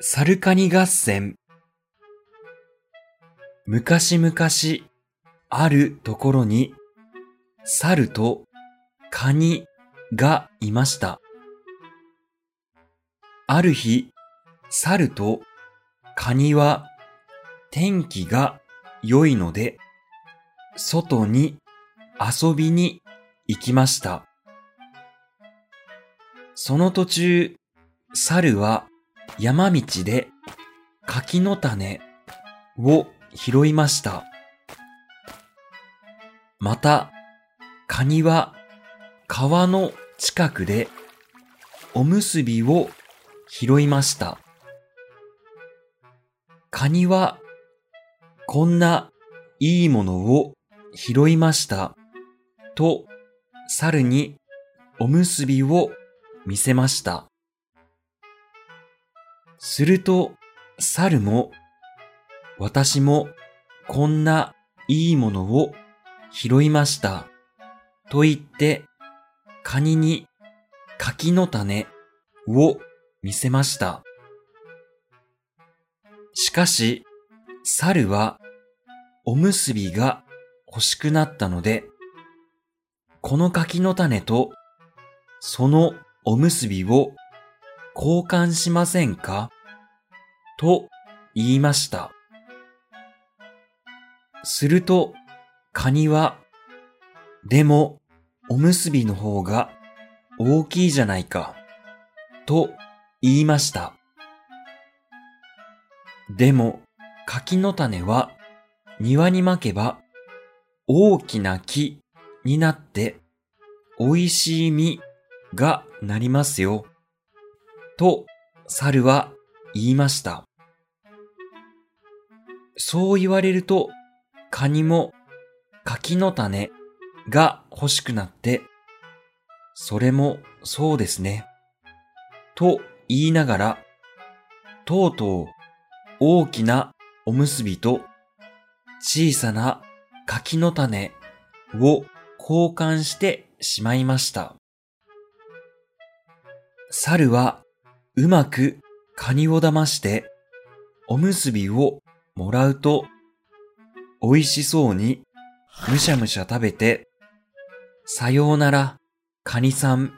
サルカニ合戦。昔々、あるところに、猿とカニがいました。ある日、猿とカニは天気が良いので、外に遊びに行きました。その途中、猿は山道で柿の種を拾いました。また、カニは川の近くでおむすびを拾いました。カニはこんないいものを拾いましたと猿におむすびを見せました。すると猿も私もこんないいものを拾いましたと言ってカニに柿の種を見せました。しかし猿はおむすびが欲しくなったのでこの柿の種とそのおむすびを交換しませんか？と言いました。すると、カニは、でも、おむすびの方が大きいじゃないか、と言いました。でも、柿の種は庭にまけば大きな木になって美味しい実がなりますよ。と、猿は言いました。そう言われると、カニも柿の種が欲しくなって、それもそうですね。と言いながら、とうとう大きなおむすびと小さな柿の種を交換してしまいました。猿はうまくカニを騙しておむすびをもらうと美味しそうにむしゃむしゃ食べてさようならカニさん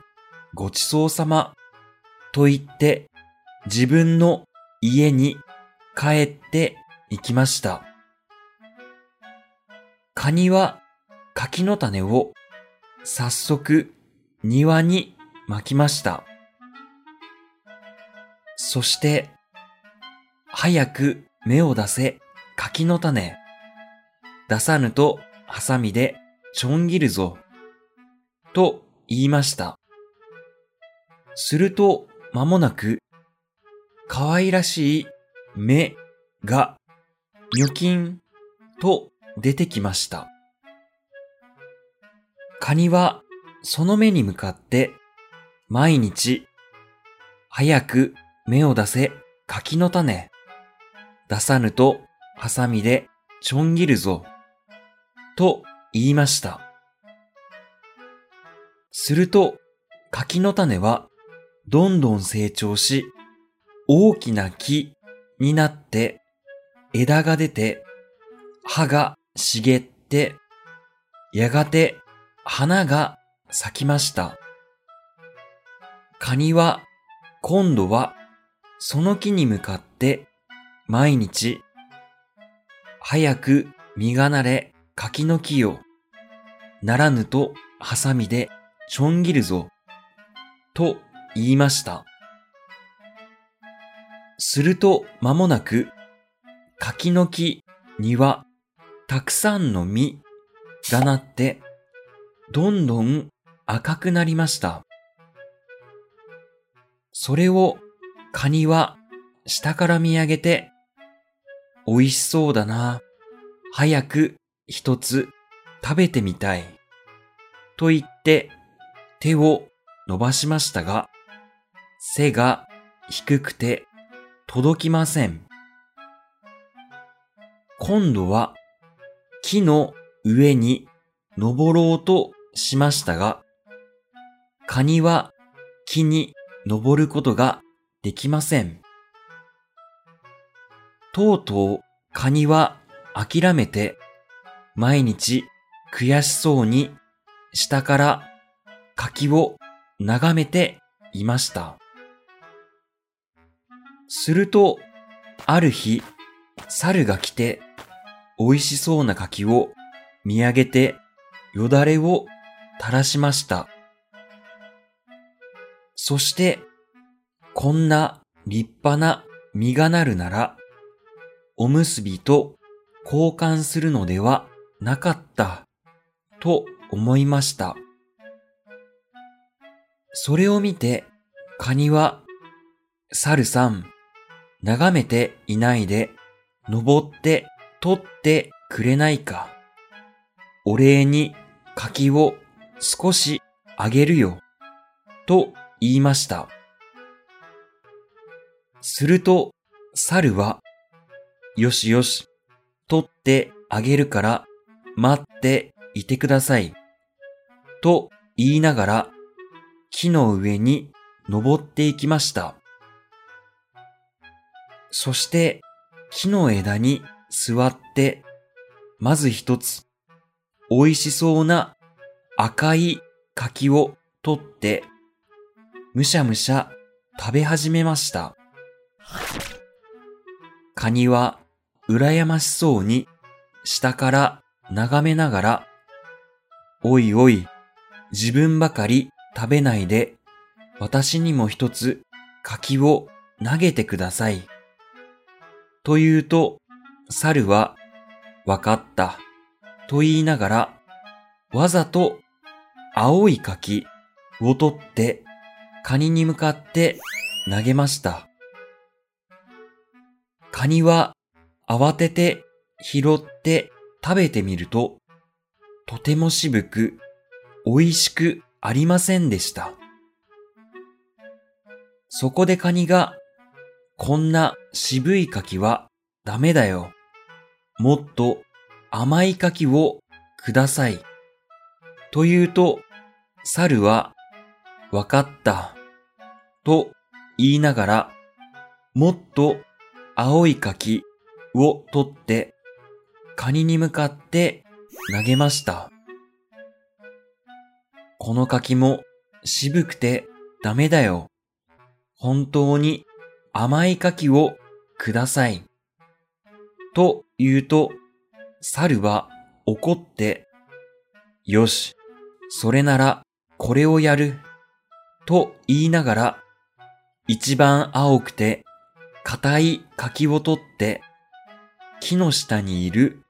ごちそうさまと言って自分の家に帰って行きました。カニは柿の種を早速庭に巻きました。そして、早く芽を出せ柿の種。出さぬとハサミでちょん切るぞ。と言いました。すると間もなく、可愛らしい芽がニョキンと出てきました。カニはその目に向かって毎日早く芽を出せ柿の種出さぬとハサミでちょん切るぞと言いました。すると柿の種はどんどん成長し大きな木になって枝が出て葉が茂ってやがて花が咲きました。カニは今度はその木に向かって毎日早く実がなれ柿の木をならぬとハサミでちょん切るぞと言いました。すると間もなく柿の木にはたくさんの実がなってどんどん赤くなりました。それをカニは下から見上げて、美味しそうだな。早く一つ食べてみたい。と言って手を伸ばしましたが、背が低くて届きません。今度は木の上に登ろうとしましたが、カニは木に登ることができません。とうとうカニは諦めて、毎日悔しそうに下から柿を眺めていました。すると、ある日、猿が来て、美味しそうな柿を見上げてよだれを垂らしました。そして、こんな立派な実がなるなら、おむすびと交換するのではなかった、と思いました。それを見て、カニは、猿さん、眺めていないで、登って取ってくれないか。お礼に柿を少しあげるよ、と言いました。すると、猿は、よしよし、取ってあげるから待っていてください。と言いながら木の上に登っていきました。そして木の枝に座って、まず一つ、美味しそうな赤い柿を取って、むしゃむしゃ食べ始めました。カニは羨ましそうに下から眺めながら、おいおい、自分ばかり食べないで、私にも一つ柿を投げてください。と言うと、猿は、わかった、と言いながら、わざと青い柿を取って、カニに向かって投げました。カニは慌てて拾って食べてみると、とても渋く美味しくありませんでした。そこでカニが、こんな渋い柿はダメだよ。もっと甘い柿をください。と言うと、猿は、わかった。と言いながら、もっと青い柿を取って、カニに向かって投げました。この柿も渋くてダメだよ。本当に甘い柿をください。と言うと、猿は怒って、よし、それならこれをやる。と言いながら、一番青くて硬い柿を取って、木の下にいる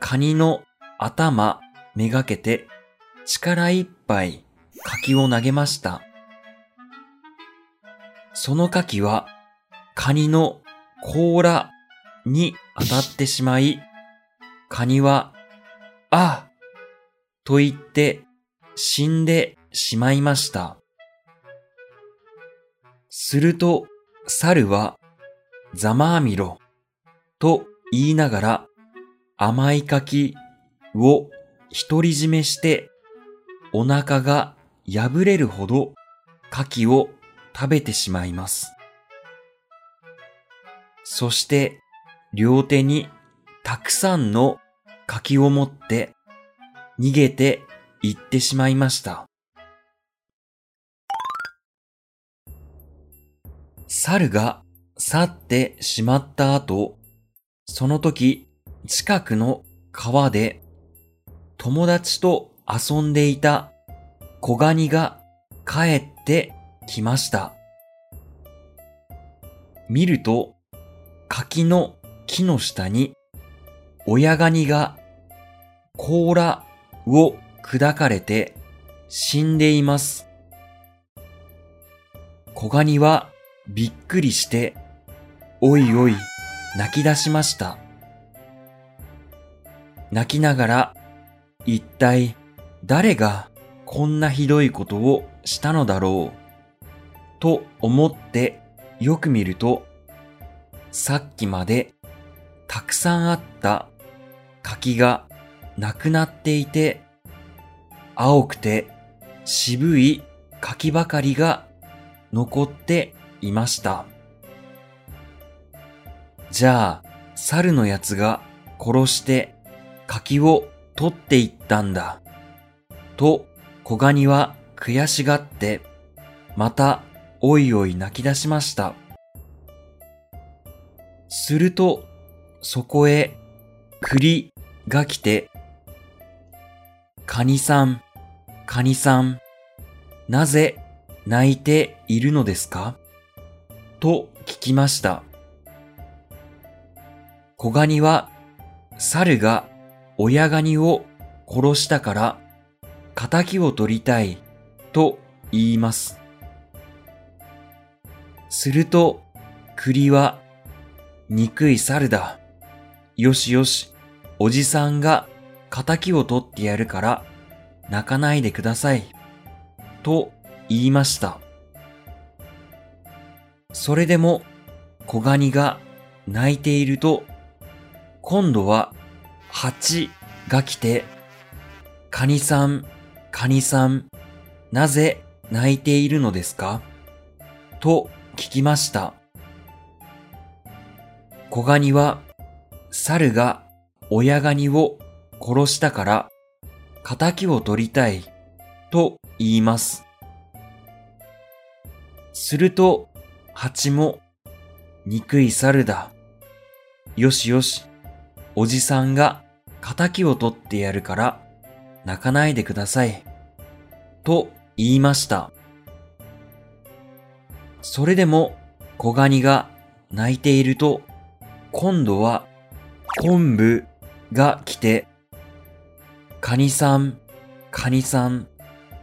カニの頭めがけて力いっぱい柿を投げました。その柿はカニの甲羅に当たってしまい、カニは、あと言って死んでしまいました。すると、猿は、ざまあみろ、と言いながら、甘い柿を独り占めしてお腹が破れるほど牡蠣を食べてしまいます。そして両手にたくさんの柿を持って逃げて行ってしまいました。猿が去ってしまった後、その時近くの川で友達と遊んでいた小ガニが帰ってきました。見ると、柿の木の下に親ガニが甲羅を砕かれて死んでいます。小ガニはびっくりして、おいおい泣き出しました。泣きながら一体誰がこんなひどいことをしたのだろうと思ってよく見るとさっきまでたくさんあった柿がなくなっていて青くて渋い柿ばかりが残っていました。じゃあ猿のやつが殺して柿を取っていったんだ。と小ガニは悔しがって、またおいおい泣き出しました。すると、そこへ栗が来て、カニさん、カニさん、なぜ泣いているのですか？と聞きました。小ガニは、猿が親ガニを殺したから仇を取りたいと言います。すると栗は憎い猿だ。よしよし、おじさんが仇を取ってやるから泣かないでください。と言いました。それでも小ガニが泣いていると今度は蜂が来てカニさんカニさん、なぜ泣いているのですか？と聞きました。小ガニは、猿が親ガニを殺したから、仇を取りたい、と言います。すると、蜂も、憎い猿だ。よしよし、おじさんが仇を取ってやるから、泣かないでください。と言いました。それでも小ガニが泣いていると、今度は昆布が来て、カニさん、カニさん、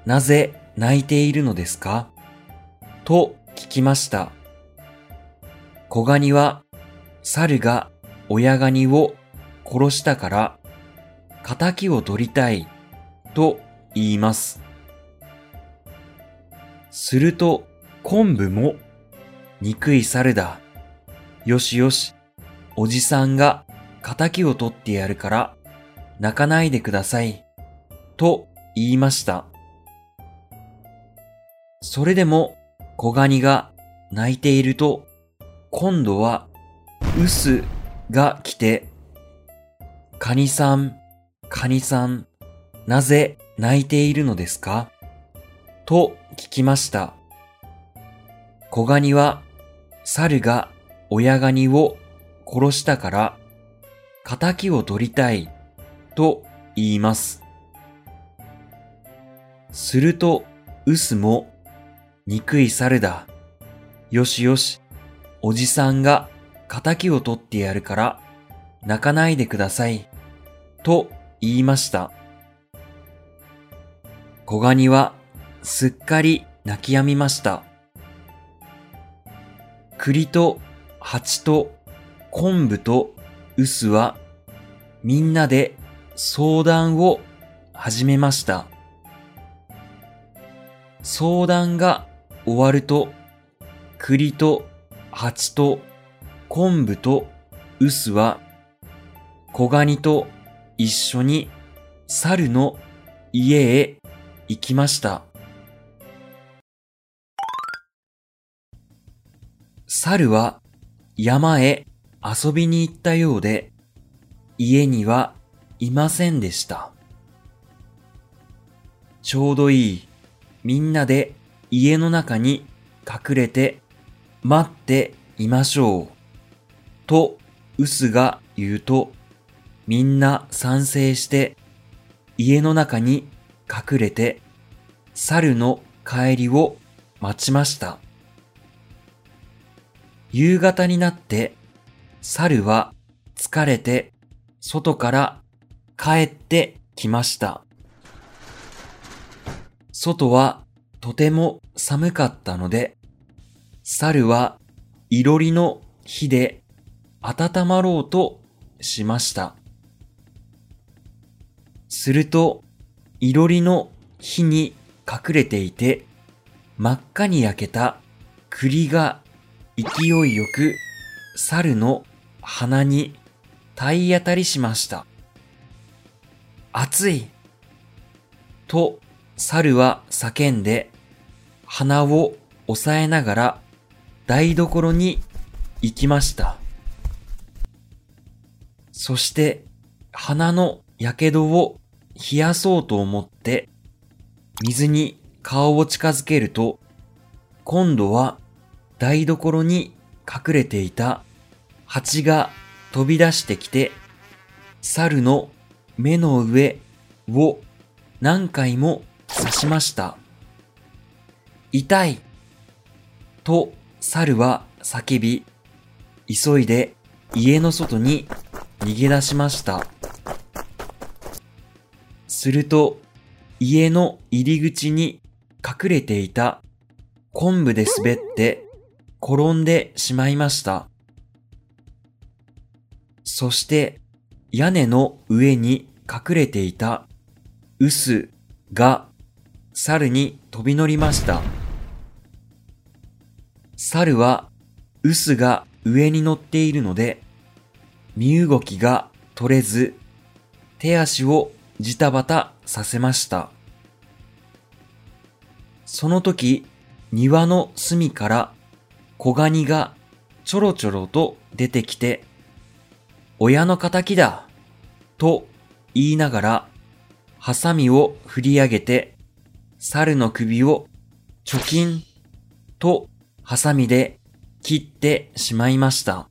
なぜ泣いているのですか？と聞きました。小ガニは猿が親ガニを殺したから仇を取りたいと言います。すると昆布も憎い猿だ。よしよし、おじさんが仇を取ってやるから泣かないでください。と言いました。それでも小ガニが泣いていると今度はウスが来てカニさん、カニさん、なぜ泣いているのですか？と聞きました。小ガニは猿が親ガニを殺したから仇を取りたいと言います。すると、ウスも、憎い猿だ。よしよし、おじさんが仇を取ってやるから泣かないでください。と言いました。小ガニはすっかり泣き止みました。栗と蜂と昆布と臼はみんなで相談を始めました。相談が終わると栗と蜂と昆布と臼は小ガニと一緒に猿の家へ行きました。猿は山へ遊びに行ったようで、家にはいませんでした。ちょうどいい、みんなで家の中に隠れて待っていましょう。と、ウスが言うと、みんな賛成して家の中に隠れて猿の帰りを待ちました。夕方になって猿は疲れて外から帰ってきました。外はとても寒かったので、猿はいろりの火で温まろうとしました。すると、いろりの火に隠れていて、真っ赤に焼けた栗が勢いよく猿の鼻に体当たりしました。熱いと猿は叫んで鼻を押さえながら台所に行きました。そして鼻の火傷を冷やそうと思って水に顔を近づけると今度は台所に隠れていた蜂が飛び出してきて猿の目の上を何回も刺しました。痛いと猿は叫び、急いで家の外に逃げ出しました。すると、家の入り口に隠れていた昆布で滑って転んでしまいました。そして屋根の上に隠れていた臼が猿に飛び乗りました。猿は臼が上に乗っているので、身動きが取れず、手足をジタバタさせました。その時、庭の隅から小ガニがちょろちょろと出てきて、親の仇だと言いながら、ハサミを振り上げて、猿の首を貯金とハサミで切ってしまいました。